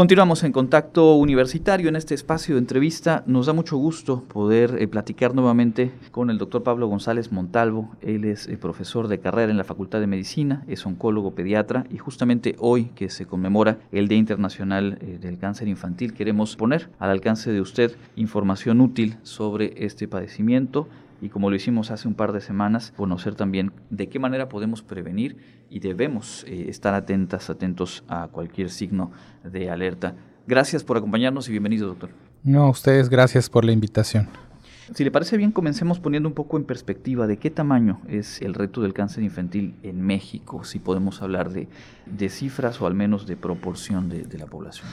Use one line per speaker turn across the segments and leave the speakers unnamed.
Continuamos en contacto universitario en este espacio de entrevista. Nos da mucho gusto poder eh, platicar nuevamente con el doctor Pablo González Montalvo. Él es eh, profesor de carrera en la Facultad de Medicina, es oncólogo pediatra y justamente hoy que se conmemora el Día Internacional eh, del Cáncer Infantil queremos poner al alcance de usted información útil sobre este padecimiento y como lo hicimos hace un par de semanas, conocer también de qué manera podemos prevenir y debemos eh, estar atentas, atentos a cualquier signo de alerta. Gracias por acompañarnos y bienvenido, doctor.
No, a ustedes gracias por la invitación.
Si le parece bien, comencemos poniendo un poco en perspectiva de qué tamaño es el reto del cáncer infantil en México, si podemos hablar de, cifras o al menos de proporción de, de la población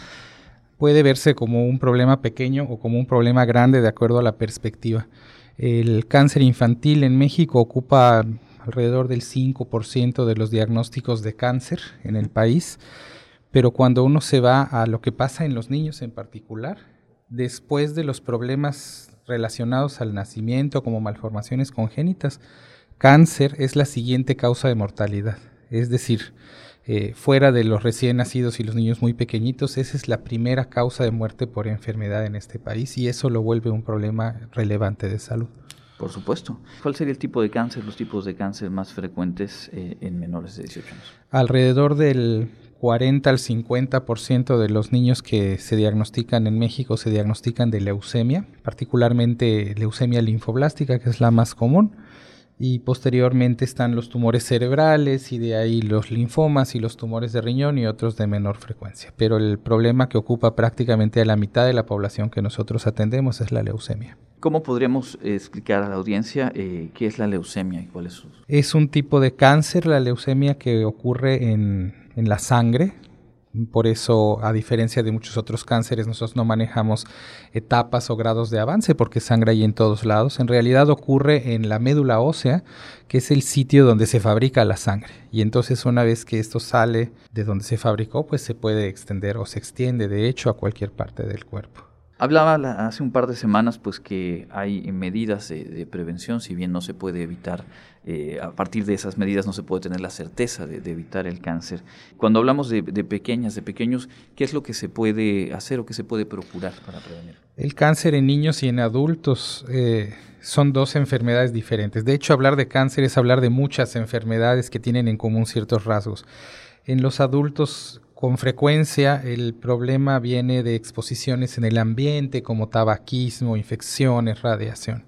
puede verse como un problema pequeño o como un problema grande de acuerdo a la perspectiva. El cáncer infantil en México ocupa alrededor del 5% de los diagnósticos de cáncer en el país, pero cuando uno se va a lo que pasa en los niños en particular, después de los problemas relacionados al nacimiento como malformaciones congénitas, cáncer es la siguiente causa de mortalidad. Es decir, eh, fuera de los recién nacidos y los niños muy pequeñitos, esa es la primera causa de muerte por enfermedad en este país y eso lo vuelve un problema relevante de salud.
Por supuesto. ¿Cuál sería el tipo de cáncer, los tipos de cáncer más frecuentes eh, en menores de 18 años?
Alrededor del 40 al 50% de los niños que se diagnostican en México se diagnostican de leucemia, particularmente leucemia linfoblástica, que es la más común y posteriormente están los tumores cerebrales y de ahí los linfomas y los tumores de riñón y otros de menor frecuencia. Pero el problema que ocupa prácticamente a la mitad de la población que nosotros atendemos es la leucemia.
¿Cómo podríamos explicar a la audiencia eh, qué es la leucemia y cuál es su...
Es un tipo de cáncer, la leucemia, que ocurre en, en la sangre, por eso, a diferencia de muchos otros cánceres, nosotros no manejamos etapas o grados de avance porque sangre hay en todos lados. En realidad ocurre en la médula ósea, que es el sitio donde se fabrica la sangre. Y entonces una vez que esto sale de donde se fabricó, pues se puede extender o se extiende de hecho a cualquier parte del cuerpo.
Hablaba hace un par de semanas pues que hay medidas de, prevención, si bien no se puede evitar, eh, a partir de esas medidas no se puede tener la certeza de, evitar el cáncer. Cuando hablamos de, pequeñas, de pequeños, ¿qué es lo que se puede hacer o qué se puede procurar para prevenir?
El cáncer en niños y en adultos eh, son dos enfermedades diferentes. De hecho, hablar de cáncer es hablar de muchas enfermedades que tienen en común ciertos rasgos. En los adultos con frecuencia el problema viene de exposiciones en el ambiente como tabaquismo, infecciones, radiación.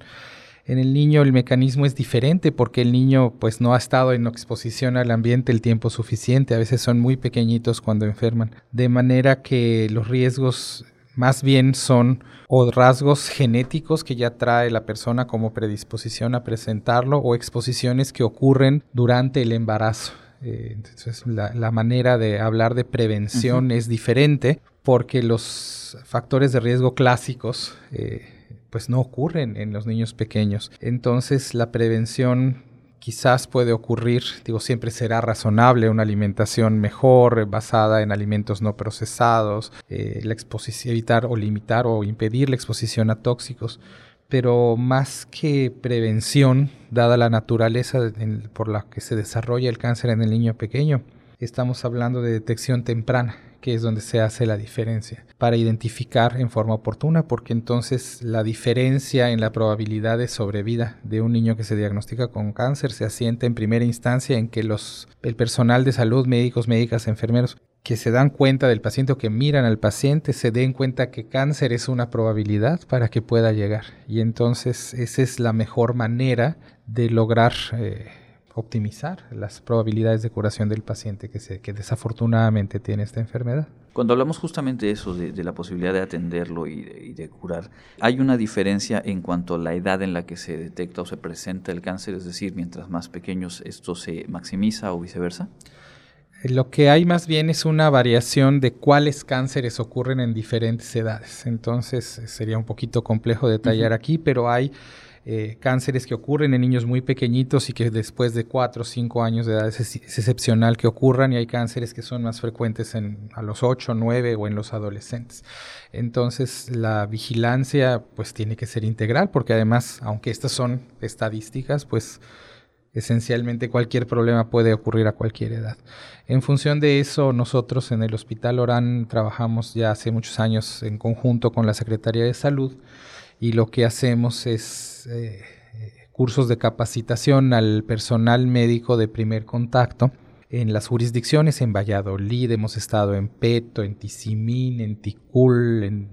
En el niño el mecanismo es diferente porque el niño pues no ha estado en exposición al ambiente el tiempo suficiente, a veces son muy pequeñitos cuando enferman, de manera que los riesgos más bien son o rasgos genéticos que ya trae la persona como predisposición a presentarlo o exposiciones que ocurren durante el embarazo. Eh, entonces la, manera de hablar de prevención es diferente porque los factores de riesgo clásicos eh, pues no ocurren en los niños pequeños. Entonces la prevención quizás puede ocurrir, digo, siempre será razonable una alimentación mejor, basada en alimentos no procesados, eh, la exposición, evitar o limitar o impedir la exposición a tóxicos pero más que prevención, dada la naturaleza por la que se desarrolla el cáncer en el niño pequeño, estamos hablando de detección temprana, que es donde se hace la diferencia, para identificar en forma oportuna, porque entonces la diferencia en la probabilidad de sobrevida de un niño que se diagnostica con cáncer se asienta en primera instancia en que los, el personal de salud, médicos, médicas, enfermeros, que se dan cuenta del paciente o que miran al paciente se den cuenta que cáncer es una probabilidad para que pueda llegar. Y entonces esa es la mejor manera de lograr eh, optimizar las probabilidades de curación del paciente que, se, que desafortunadamente tiene esta enfermedad.
Cuando hablamos justamente de eso, de, la posibilidad de atenderlo y de, y de, curar, ¿hay una diferencia en cuanto a la edad en la que se detecta o se presenta el cáncer? Es decir, mientras más pequeños esto se maximiza o viceversa.
Lo que hay más bien es una variación de cuáles cánceres ocurren en diferentes edades. Entonces eh, sería un poquito complejo detallar aquí, pero hay eh, cánceres que ocurren en niños muy pequeñitos y que después de 4 o 5 años de edad es, excepcional que ocurran y hay cánceres que son más frecuentes en, a los 8, 9 o en los adolescentes. Entonces la vigilancia pues tiene que ser integral porque además, aunque estas son estadísticas, pues esencialmente cualquier problema puede ocurrir a cualquier edad. En función de eso, nosotros en el Hospital Orán trabajamos ya hace muchos años en conjunto con la Secretaría de Salud y lo que hacemos es eh, cursos de capacitación al personal médico de primer contacto en las jurisdicciones, en Valladolid, hemos estado en Peto, en Tizimín, en Ticul,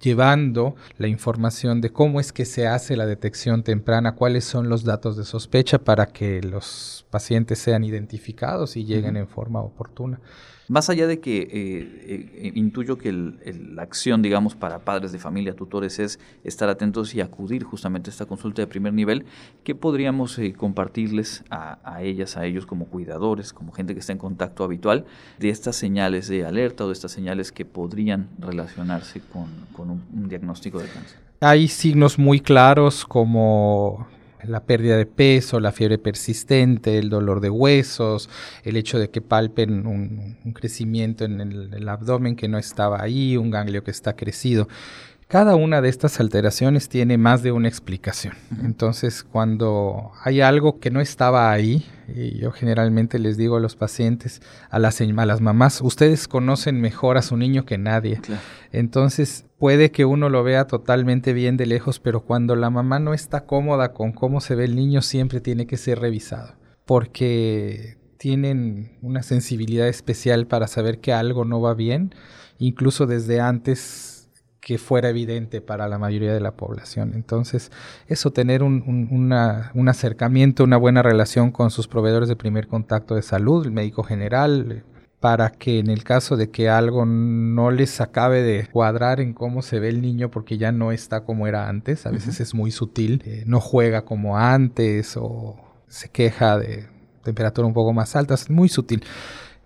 llevando la información de cómo es que se hace la detección temprana, cuáles son los datos de sospecha para que los pacientes sean identificados y lleguen en forma oportuna.
Más allá de que eh, eh, intuyo que la acción, digamos, para padres de familia, tutores, es estar atentos y acudir justamente a esta consulta de primer nivel, ¿qué podríamos eh, compartirles a, ellas, a ellos como cuidadores, como gente que está en contacto habitual, de estas señales de alerta o de estas señales que podrían relacionarse con, un diagnóstico de cáncer?
Hay signos muy claros como la pérdida de peso, la fiebre persistente, el dolor de huesos, el hecho de que palpen un, crecimiento en el, abdomen que no estaba ahí, un ganglio que está crecido. Cada una de estas alteraciones tiene más de una explicación. Entonces, cuando hay algo que no estaba ahí, y yo generalmente les digo a los pacientes, a las, a las mamás, ustedes conocen mejor a su niño que nadie. Entonces, puede que uno lo vea totalmente bien de lejos, pero cuando la mamá no está cómoda con cómo se ve el niño, siempre tiene que ser revisado. Porque tienen una sensibilidad especial para saber que algo no va bien, incluso desde antes que fuera evidente para la mayoría de la población. Entonces, eso, tener un, acercamiento, una buena relación con sus proveedores de primer contacto de salud, el médico general, para que en el caso de que algo no les acabe de cuadrar en cómo se ve el niño porque ya no está como era antes, a veces es muy sutil, eh, no juega como antes o se queja de temperatura un poco más alta, es muy sutil,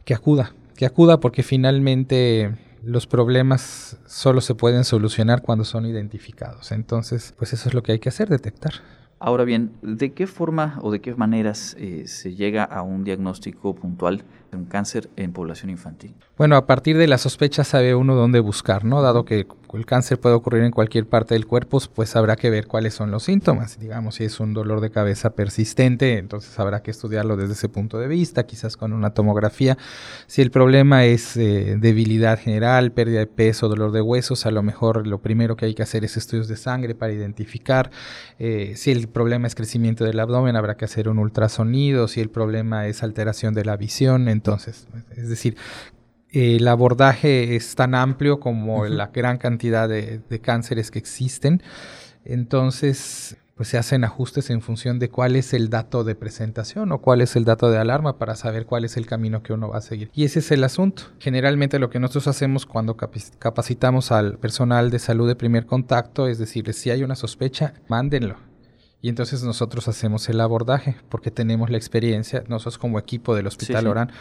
que acuda, que acuda porque finalmente los problemas solo se pueden solucionar cuando son identificados. Entonces, pues eso es lo que hay que hacer, detectar.
Ahora bien, ¿de qué forma o de qué maneras eh, se llega a un diagnóstico puntual un cáncer en población infantil?
Bueno, a partir de la sospecha sabe uno dónde buscar, ¿no? Dado que el cáncer puede ocurrir en cualquier parte del cuerpo, pues habrá que ver cuáles son los síntomas. Digamos, si es un dolor de cabeza persistente, entonces habrá que estudiarlo desde ese punto de vista, quizás con una tomografía. Si el problema es eh, debilidad general, pérdida de peso, dolor de huesos, a lo mejor lo primero que hay que hacer es estudios de sangre para identificar. Eh, si el problema es crecimiento del abdomen, habrá que hacer un ultrasonido. Si el problema es alteración de la visión, entonces, es decir, el abordaje es tan amplio como la gran cantidad de, cánceres que existen. Entonces, pues se hacen ajustes en función de cuál es el dato de presentación o cuál es el dato de alarma para saber cuál es el camino que uno va a seguir. Y ese es el asunto. Generalmente lo que nosotros hacemos cuando capacitamos al personal de salud de primer contacto es decirles, si hay una sospecha, mándenlo. Y entonces nosotros hacemos el abordaje porque tenemos la experiencia, nosotros como equipo del Hospital Orán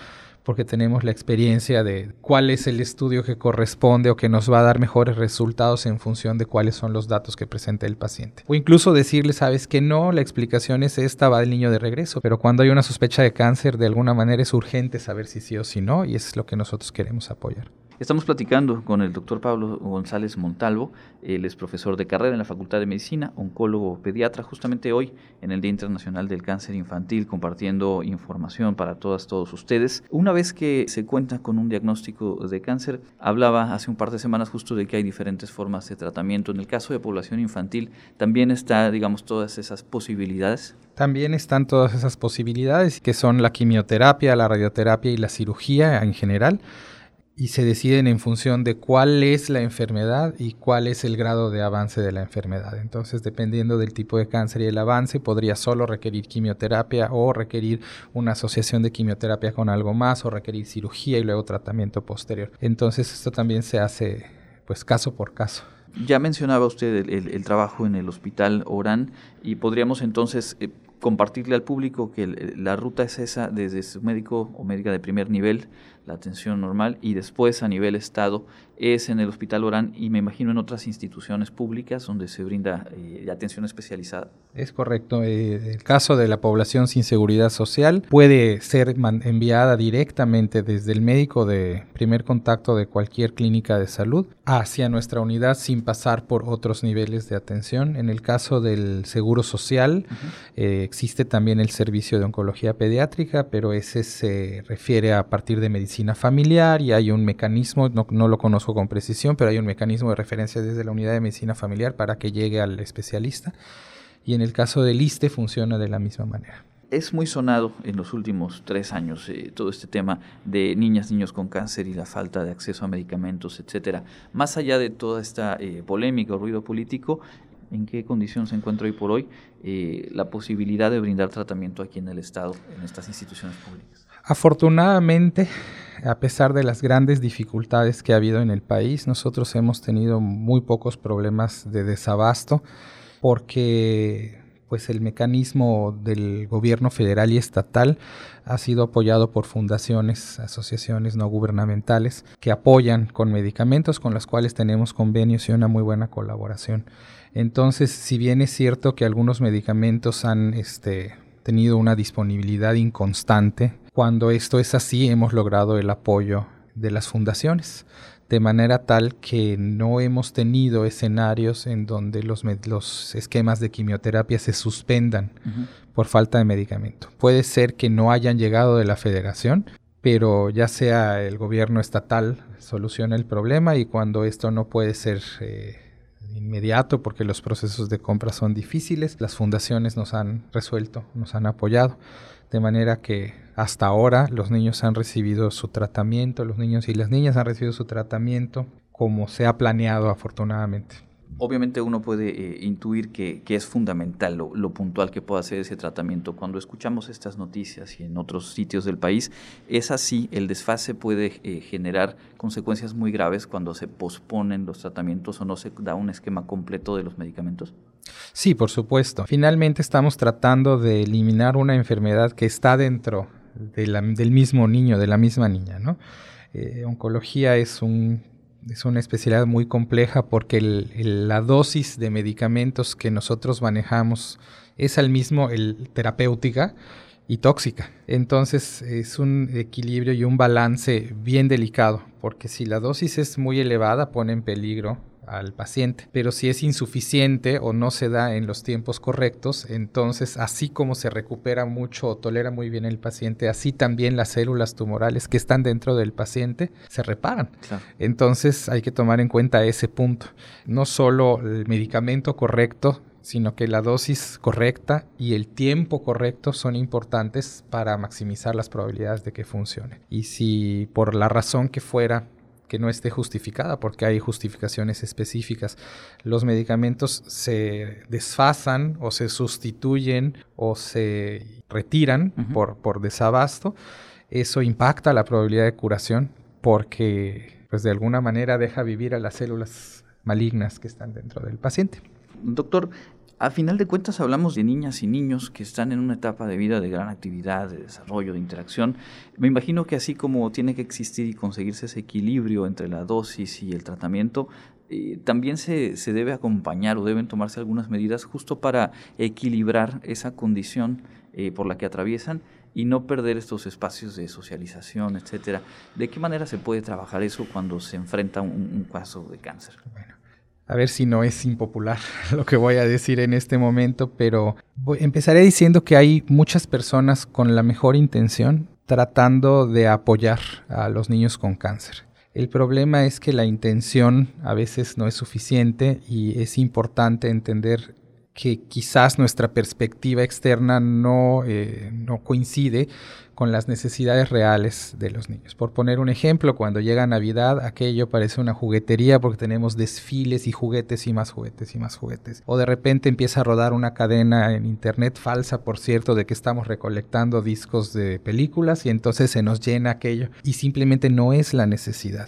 porque tenemos la experiencia de cuál es el estudio que corresponde o que nos va a dar mejores resultados en función de cuáles son los datos que presenta el paciente. O incluso decirle, sabes que no, la explicación es esta, va el niño de regreso, pero cuando hay una sospecha de cáncer, de alguna manera es urgente saber si sí o si no, y es lo que nosotros queremos apoyar.
Estamos platicando con el doctor Pablo González Montalvo, él es profesor de carrera en la Facultad de Medicina, oncólogo pediatra, justamente hoy en el Día Internacional del Cáncer Infantil, compartiendo información para todas, todos ustedes. Una vez que se cuenta con un diagnóstico de cáncer, hablaba hace un par de semanas justo de que hay diferentes formas de tratamiento. En el caso de población infantil, también está, digamos, todas esas posibilidades.
También están todas esas posibilidades, que son la quimioterapia, la radioterapia y la cirugía en general y se deciden en función de cuál es la enfermedad y cuál es el grado de avance de la enfermedad. Entonces, dependiendo del tipo de cáncer y el avance, podría solo requerir quimioterapia o requerir una asociación de quimioterapia con algo más o requerir cirugía y luego tratamiento posterior. Entonces, esto también se hace pues caso por caso.
Ya mencionaba usted el, trabajo en el hospital Orán y podríamos entonces eh, compartirle al público que la ruta es esa desde su médico o médica de primer nivel, la atención normal, y después a nivel estado es en el Hospital Orán y me imagino en otras instituciones públicas donde se brinda eh, atención especializada.
Es correcto. Eh, el caso de la población sin seguridad social puede ser enviada directamente desde el médico de primer contacto de cualquier clínica de salud hacia nuestra unidad sin pasar por otros niveles de atención. En el caso del seguro social, existe también el servicio de oncología pediátrica, pero ese se refiere a partir de medicina familiar y hay un mecanismo, no, no, lo conozco con precisión, pero hay un mecanismo de referencia desde la unidad de medicina familiar para que llegue al especialista. Y en el caso del ISTE funciona de la misma manera.
Es muy sonado en los últimos tres años eh, todo este tema de niñas, niños con cáncer y la falta de acceso a medicamentos, etcétera. Más allá de toda esta eh, polémica o ruido político, ¿en qué condición se encuentra hoy por hoy eh, la posibilidad de brindar tratamiento aquí en el Estado, en estas instituciones públicas?
Afortunadamente, a pesar de las grandes dificultades que ha habido en el país, nosotros hemos tenido muy pocos problemas de desabasto porque pues el mecanismo del gobierno federal y estatal ha sido apoyado por fundaciones, asociaciones no gubernamentales que apoyan con medicamentos con los cuales tenemos convenios y una muy buena colaboración. Entonces, si bien es cierto que algunos medicamentos han este, tenido una disponibilidad inconstante, cuando esto es así hemos logrado el apoyo de las fundaciones de manera tal que no hemos tenido escenarios en donde los, los esquemas de quimioterapia se suspendan por falta de medicamento. Puede ser que no hayan llegado de la federación, pero ya sea el gobierno estatal soluciona el problema y cuando esto no puede ser eh, inmediato porque los procesos de compra son difíciles, las fundaciones nos han resuelto, nos han apoyado, de manera que hasta ahora los niños han recibido su tratamiento, los niños y las niñas han recibido su tratamiento como se ha planeado afortunadamente.
Obviamente uno puede eh, intuir que, es fundamental lo, puntual que pueda hacer ese tratamiento. Cuando escuchamos estas noticias y en otros sitios del país, es así, el desfase puede eh, generar consecuencias muy graves cuando se posponen los tratamientos o no se da un esquema completo de los medicamentos.
Sí, por supuesto. Finalmente estamos tratando de eliminar una enfermedad que está dentro del mismo niño, de la misma niña. ¿no? Eh, oncología es, un, es una especialidad muy compleja porque la dosis de medicamentos que nosotros manejamos es al mismo el terapéutica y tóxica. Entonces es un equilibrio y un balance bien delicado, porque si la dosis es muy elevada pone en peligro al paciente. Pero si es insuficiente o no se da en los tiempos correctos, entonces así como se recupera mucho o tolera muy bien el paciente, así también las células tumorales que están dentro del paciente se reparan. Entonces hay que tomar en cuenta ese punto. No solo el medicamento correcto, sino que la dosis correcta y el tiempo correcto son importantes para maximizar las probabilidades de que funcione. Y si por la razón que fuera que no esté justificada, porque hay justificaciones específicas. Los medicamentos se desfasan o se sustituyen o se retiran por, por desabasto. Eso impacta la probabilidad de curación porque, pues de alguna manera, deja vivir a las células malignas que están dentro del paciente.
Doctor, a final de cuentas hablamos de niñas y niños que están en una etapa de vida de gran actividad, de desarrollo, de interacción. Me imagino que así como tiene que existir y conseguirse ese equilibrio entre la dosis y el tratamiento, eh, también se, se, debe acompañar o deben tomarse algunas medidas justo para equilibrar esa condición eh, por la que atraviesan y no perder estos espacios de socialización, etcétera. ¿De qué manera se puede trabajar eso cuando se enfrenta un, un caso de cáncer?
Bueno a ver si no es impopular lo que voy a decir en este momento, pero empezaré diciendo que hay muchas personas con la mejor intención tratando de apoyar a los niños con cáncer. El problema es que la intención a veces no es suficiente y es importante entender que quizás nuestra perspectiva externa no, eh, no coincide con las necesidades reales de los niños. Por poner un ejemplo, cuando llega Navidad, aquello parece una juguetería porque tenemos desfiles y juguetes y más juguetes y más juguetes. O de repente empieza a rodar una cadena en internet falsa, por cierto, de que estamos recolectando discos de películas y entonces se nos llena aquello y simplemente no es la necesidad.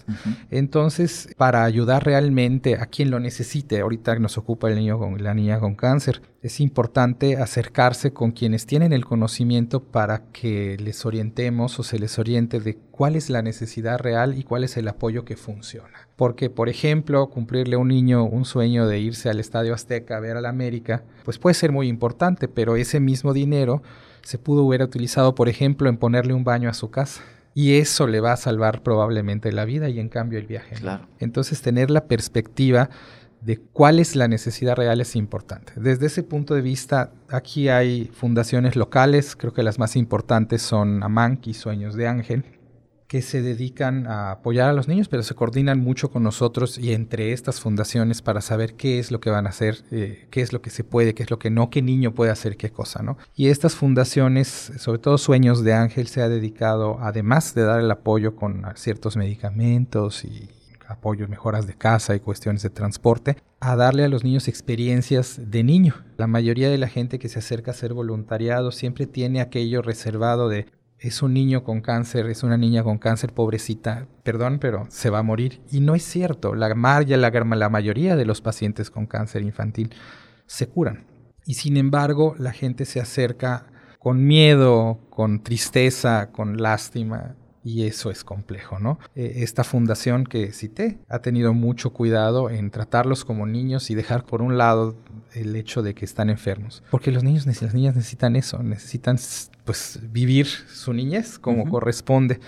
Entonces, para ayudar realmente a quien lo necesite, ahorita nos ocupa el niño con la niña con cáncer, es importante acercarse con quienes tienen el conocimiento para que les orientemos o se les oriente de cuál es la necesidad real y cuál es el apoyo que funciona. Porque, por ejemplo, cumplirle a un niño un sueño de irse al Estadio Azteca a ver a la América, pues puede ser muy importante, pero ese mismo dinero se pudo haber utilizado, por ejemplo, en ponerle un baño a su casa. Y eso le va a salvar probablemente la vida y en cambio el viaje. Entonces, tener la perspectiva de cuál es la necesidad real es importante. Desde ese punto de vista, aquí hay fundaciones locales, creo que las más importantes son AMANC y Sueños de Ángel, que se dedican a apoyar a los niños, pero se coordinan mucho con nosotros y entre estas fundaciones para saber qué es lo que van a hacer, eh, qué es lo que se puede, qué es lo que no, qué niño puede hacer qué cosa, ¿no? Y estas fundaciones, sobre todo Sueños de Ángel, se ha dedicado, además de dar el apoyo con ciertos medicamentos y apoyos, mejoras de casa y cuestiones de transporte, a darle a los niños experiencias de niño. La mayoría de la gente que se acerca a ser voluntariado siempre tiene aquello reservado de es un niño con cáncer, es una niña con cáncer, pobrecita, perdón, pero se va a morir. Y no es cierto, la, la, la mayoría de los pacientes con cáncer infantil se curan. Y sin embargo, la gente se acerca con miedo, con tristeza, con lástima, y eso es complejo, ¿no? Eh, esta fundación que cité ha tenido mucho cuidado en tratarlos como niños y dejar por un lado el hecho de que están enfermos. Porque los niños y las niñas necesitan eso, necesitan pues vivir su niñez como corresponde.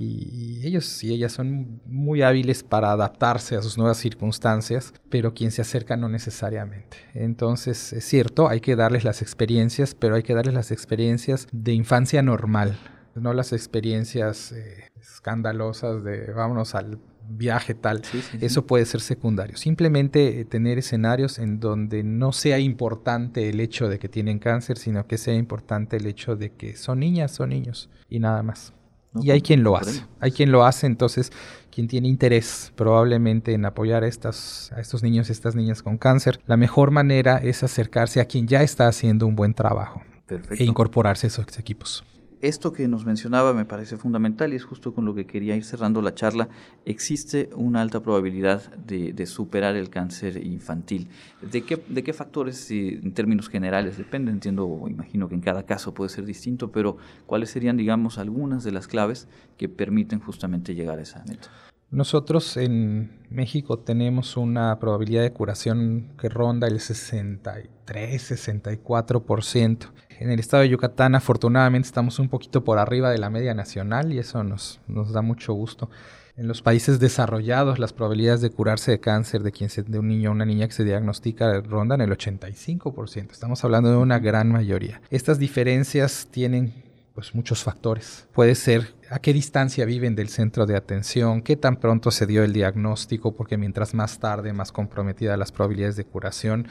Y, ellos y ellas son muy hábiles para adaptarse a sus nuevas circunstancias, pero quien se acerca no necesariamente. Entonces, es cierto, hay que darles las experiencias, pero hay que darles las experiencias de infancia normal, no las experiencias eh, escandalosas de vámonos al viaje tal. Eso puede ser secundario. Simplemente eh, tener escenarios en donde no sea importante el hecho de que tienen cáncer, sino que sea importante el hecho de que son niñas, son niños y nada más. y hay quien lo hace. Hay quien lo hace, entonces, quien tiene interés probablemente en apoyar a, estas, a estos niños y estas niñas con cáncer, la mejor manera es acercarse a quien ya está haciendo un buen trabajo e incorporarse a esos equipos
esto que nos mencionaba me parece fundamental y es justo con lo que quería ir cerrando la charla. Existe una alta probabilidad de, superar el cáncer infantil. ¿De qué, de qué factores en términos generales depende? Entiendo, imagino que en cada caso puede ser distinto, pero ¿cuáles serían, digamos, algunas de las claves que permiten justamente llegar a esa meta?
Nosotros en México tenemos una probabilidad de curación que ronda el 63, 64%. En el estado de Yucatán afortunadamente estamos un poquito por arriba de la media nacional y eso nos, nos da mucho gusto. En los países desarrollados las probabilidades de curarse de cáncer de, quien de un niño o una niña que se diagnostica rondan el 85%. Estamos hablando de una gran mayoría. Estas diferencias tienen pues muchos factores. Puede ser a qué distancia viven del centro de atención, qué tan pronto se dio el diagnóstico, porque mientras más tarde, más comprometida las probabilidades de curación,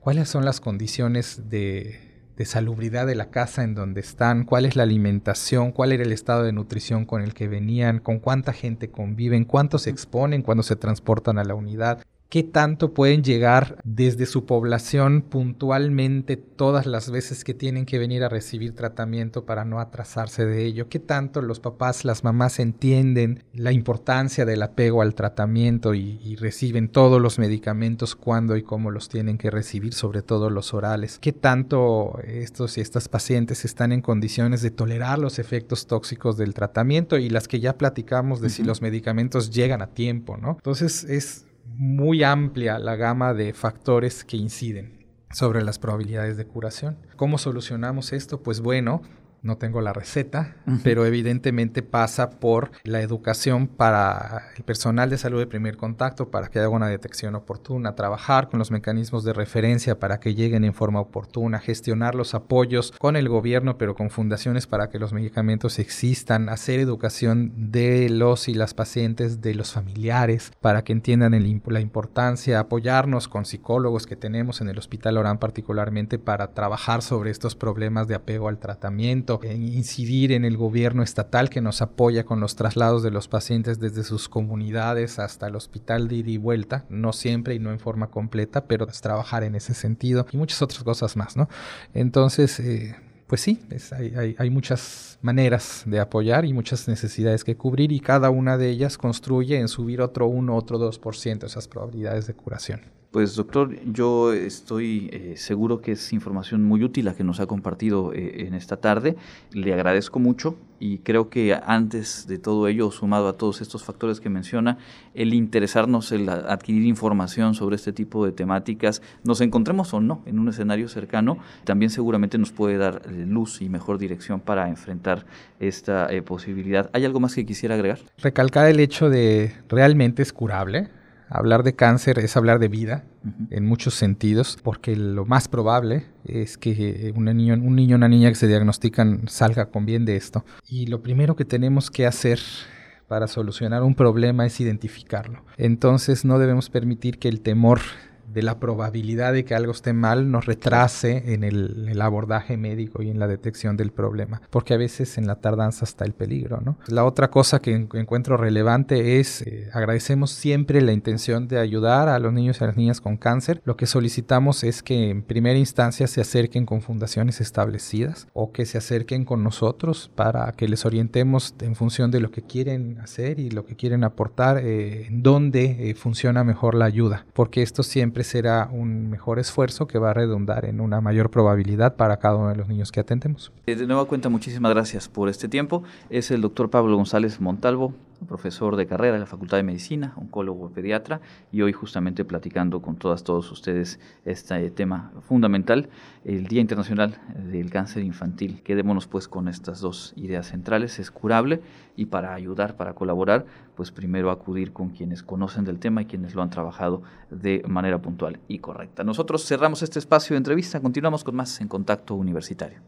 cuáles son las condiciones de, de salubridad de la casa en donde están, cuál es la alimentación, cuál era el estado de nutrición con el que venían, con cuánta gente conviven, cuántos se exponen cuando se transportan a la unidad qué tanto pueden llegar desde su población puntualmente todas las veces que tienen que venir a recibir tratamiento para no atrasarse de ello, qué tanto los papás, las mamás entienden la importancia del apego al tratamiento y, reciben todos los medicamentos cuando y cómo los tienen que recibir, sobre todo los orales, qué tanto estos y estas pacientes están en condiciones de tolerar los efectos tóxicos del tratamiento y las que ya platicamos de si los medicamentos llegan a tiempo, ¿no? Entonces es muy amplia la gama de factores que inciden sobre las probabilidades de curación. ¿Cómo solucionamos esto? Pues bueno, no tengo la receta, pero evidentemente pasa por la educación para el personal de salud de primer contacto para que haga una detección oportuna, trabajar con los mecanismos de referencia para que lleguen en forma oportuna, gestionar los apoyos con el gobierno, pero con fundaciones para que los medicamentos existan, hacer educación de los y las pacientes, de los familiares, para que entiendan la importancia, apoyarnos con psicólogos que tenemos en el Hospital Orán particularmente para trabajar sobre estos problemas de apego al tratamiento incidir en el gobierno estatal que nos apoya con los traslados de los pacientes desde sus comunidades hasta el hospital de ida y vuelta, no siempre y no en forma completa, pero es trabajar en ese sentido y muchas otras cosas más, ¿no? Entonces, eh, pues sí, hay, muchas maneras de apoyar y muchas necesidades que cubrir y cada una de ellas construye en subir otro 1, otro 2% esas probabilidades de curación.
Pues doctor, yo estoy eh, seguro que es información muy útil la que nos ha compartido eh, en esta tarde. Le agradezco mucho y creo que antes de todo ello, sumado a todos estos factores que menciona, el interesarnos, el adquirir información sobre este tipo de temáticas, nos encontremos o no en un escenario cercano, también seguramente nos puede dar eh, luz y mejor dirección para enfrentar esta posibilidad. ¿Hay algo más que quisiera agregar?
Recalcar el hecho de realmente es curable Hablar de cáncer es hablar de vida en muchos sentidos, porque lo más probable es que un niño, un niño o una niña que se diagnostican salga con bien de esto. Y lo primero que tenemos que hacer para solucionar un problema es identificarlo. Entonces no debemos permitir que el temor de la probabilidad de que algo esté mal nos retrase en el, abordaje médico y en la detección del problema, porque a veces en la tardanza está el peligro. ¿no? La otra cosa que encuentro relevante es eh, agradecemos siempre la intención de ayudar a los niños y a las niñas con cáncer. Lo que solicitamos es que en primera instancia se acerquen con fundaciones establecidas o que se acerquen con nosotros para que les orientemos en función de lo que quieren hacer y lo que quieren aportar, eh, dónde eh, funciona mejor la ayuda, porque esto siempre será un mejor esfuerzo que va a redundar en una mayor probabilidad para cada uno de los niños que atendemos.
Eh, de nueva cuenta, muchísimas gracias por este tiempo. Es el doctor Pablo González Montalvo, profesor de carrera en la Facultad de Medicina, oncólogo pediatra, y hoy justamente platicando con todas, todos ustedes este tema fundamental, el Día Internacional del Cáncer Infantil. Quedémonos pues con estas dos ideas centrales, es curable y para ayudar, para colaborar, pues primero acudir con quienes conocen del tema y quienes lo han trabajado de manera puntual y correcta. Nosotros cerramos este espacio de entrevista, continuamos con más en Contacto Universitario.